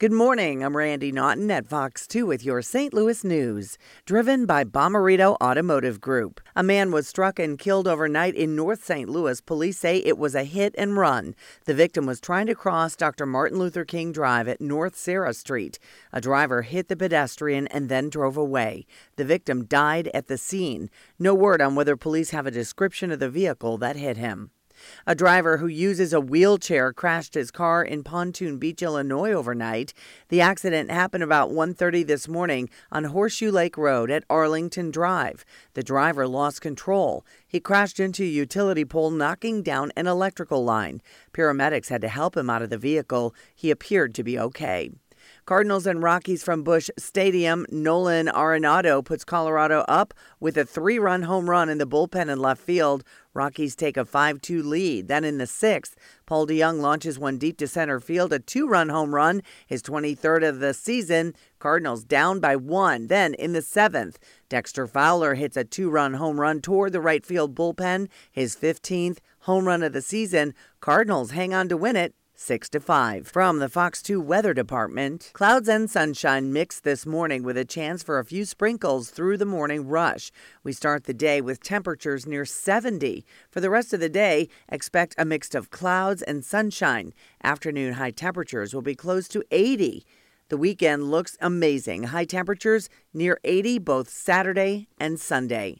Good morning. I'm Randi Naughton at Fox 2 with your St. Louis news. Driven by Bommarito Automotive Group. A man was struck and killed overnight in North St. Louis. Police say it was a hit and run. The victim was trying to cross Dr. Martin Luther King Drive at North Sarah Street. A driver hit the pedestrian and then drove away. The victim died at the scene. No word on whether police have a description of the vehicle that hit him. A driver who uses a wheelchair crashed his car in Pontoon Beach, Illinois overnight. The accident happened about 1:30 this morning on Horseshoe Lake Road at Arlington Drive. The driver lost control. He crashed into a utility pole knocking down an electrical line. Paramedics had to help him out of the vehicle. He appeared to be okay. Cardinals and Rockies from Busch Stadium. Nolan Arenado puts Colorado up with a three run home run in the bullpen in left field. Rockies take a 5 2 lead. Then in the sixth, Paul DeJong launches one deep to center field, a two run home run, his 23rd of the season. Cardinals down by one. Then in the seventh, Dexter Fowler hits a two run home run toward the right field bullpen, his 15th home run of the season. Cardinals hang on to win it 6 to 5. From the Fox 2 Weather Department, clouds and sunshine mixed this morning with a chance for a few sprinkles through the morning rush. We start the day with temperatures near 70. For the rest of the day, expect a mix of clouds and sunshine. Afternoon high temperatures will be close to 80. The weekend looks amazing. High temperatures near 80 both Saturday and Sunday.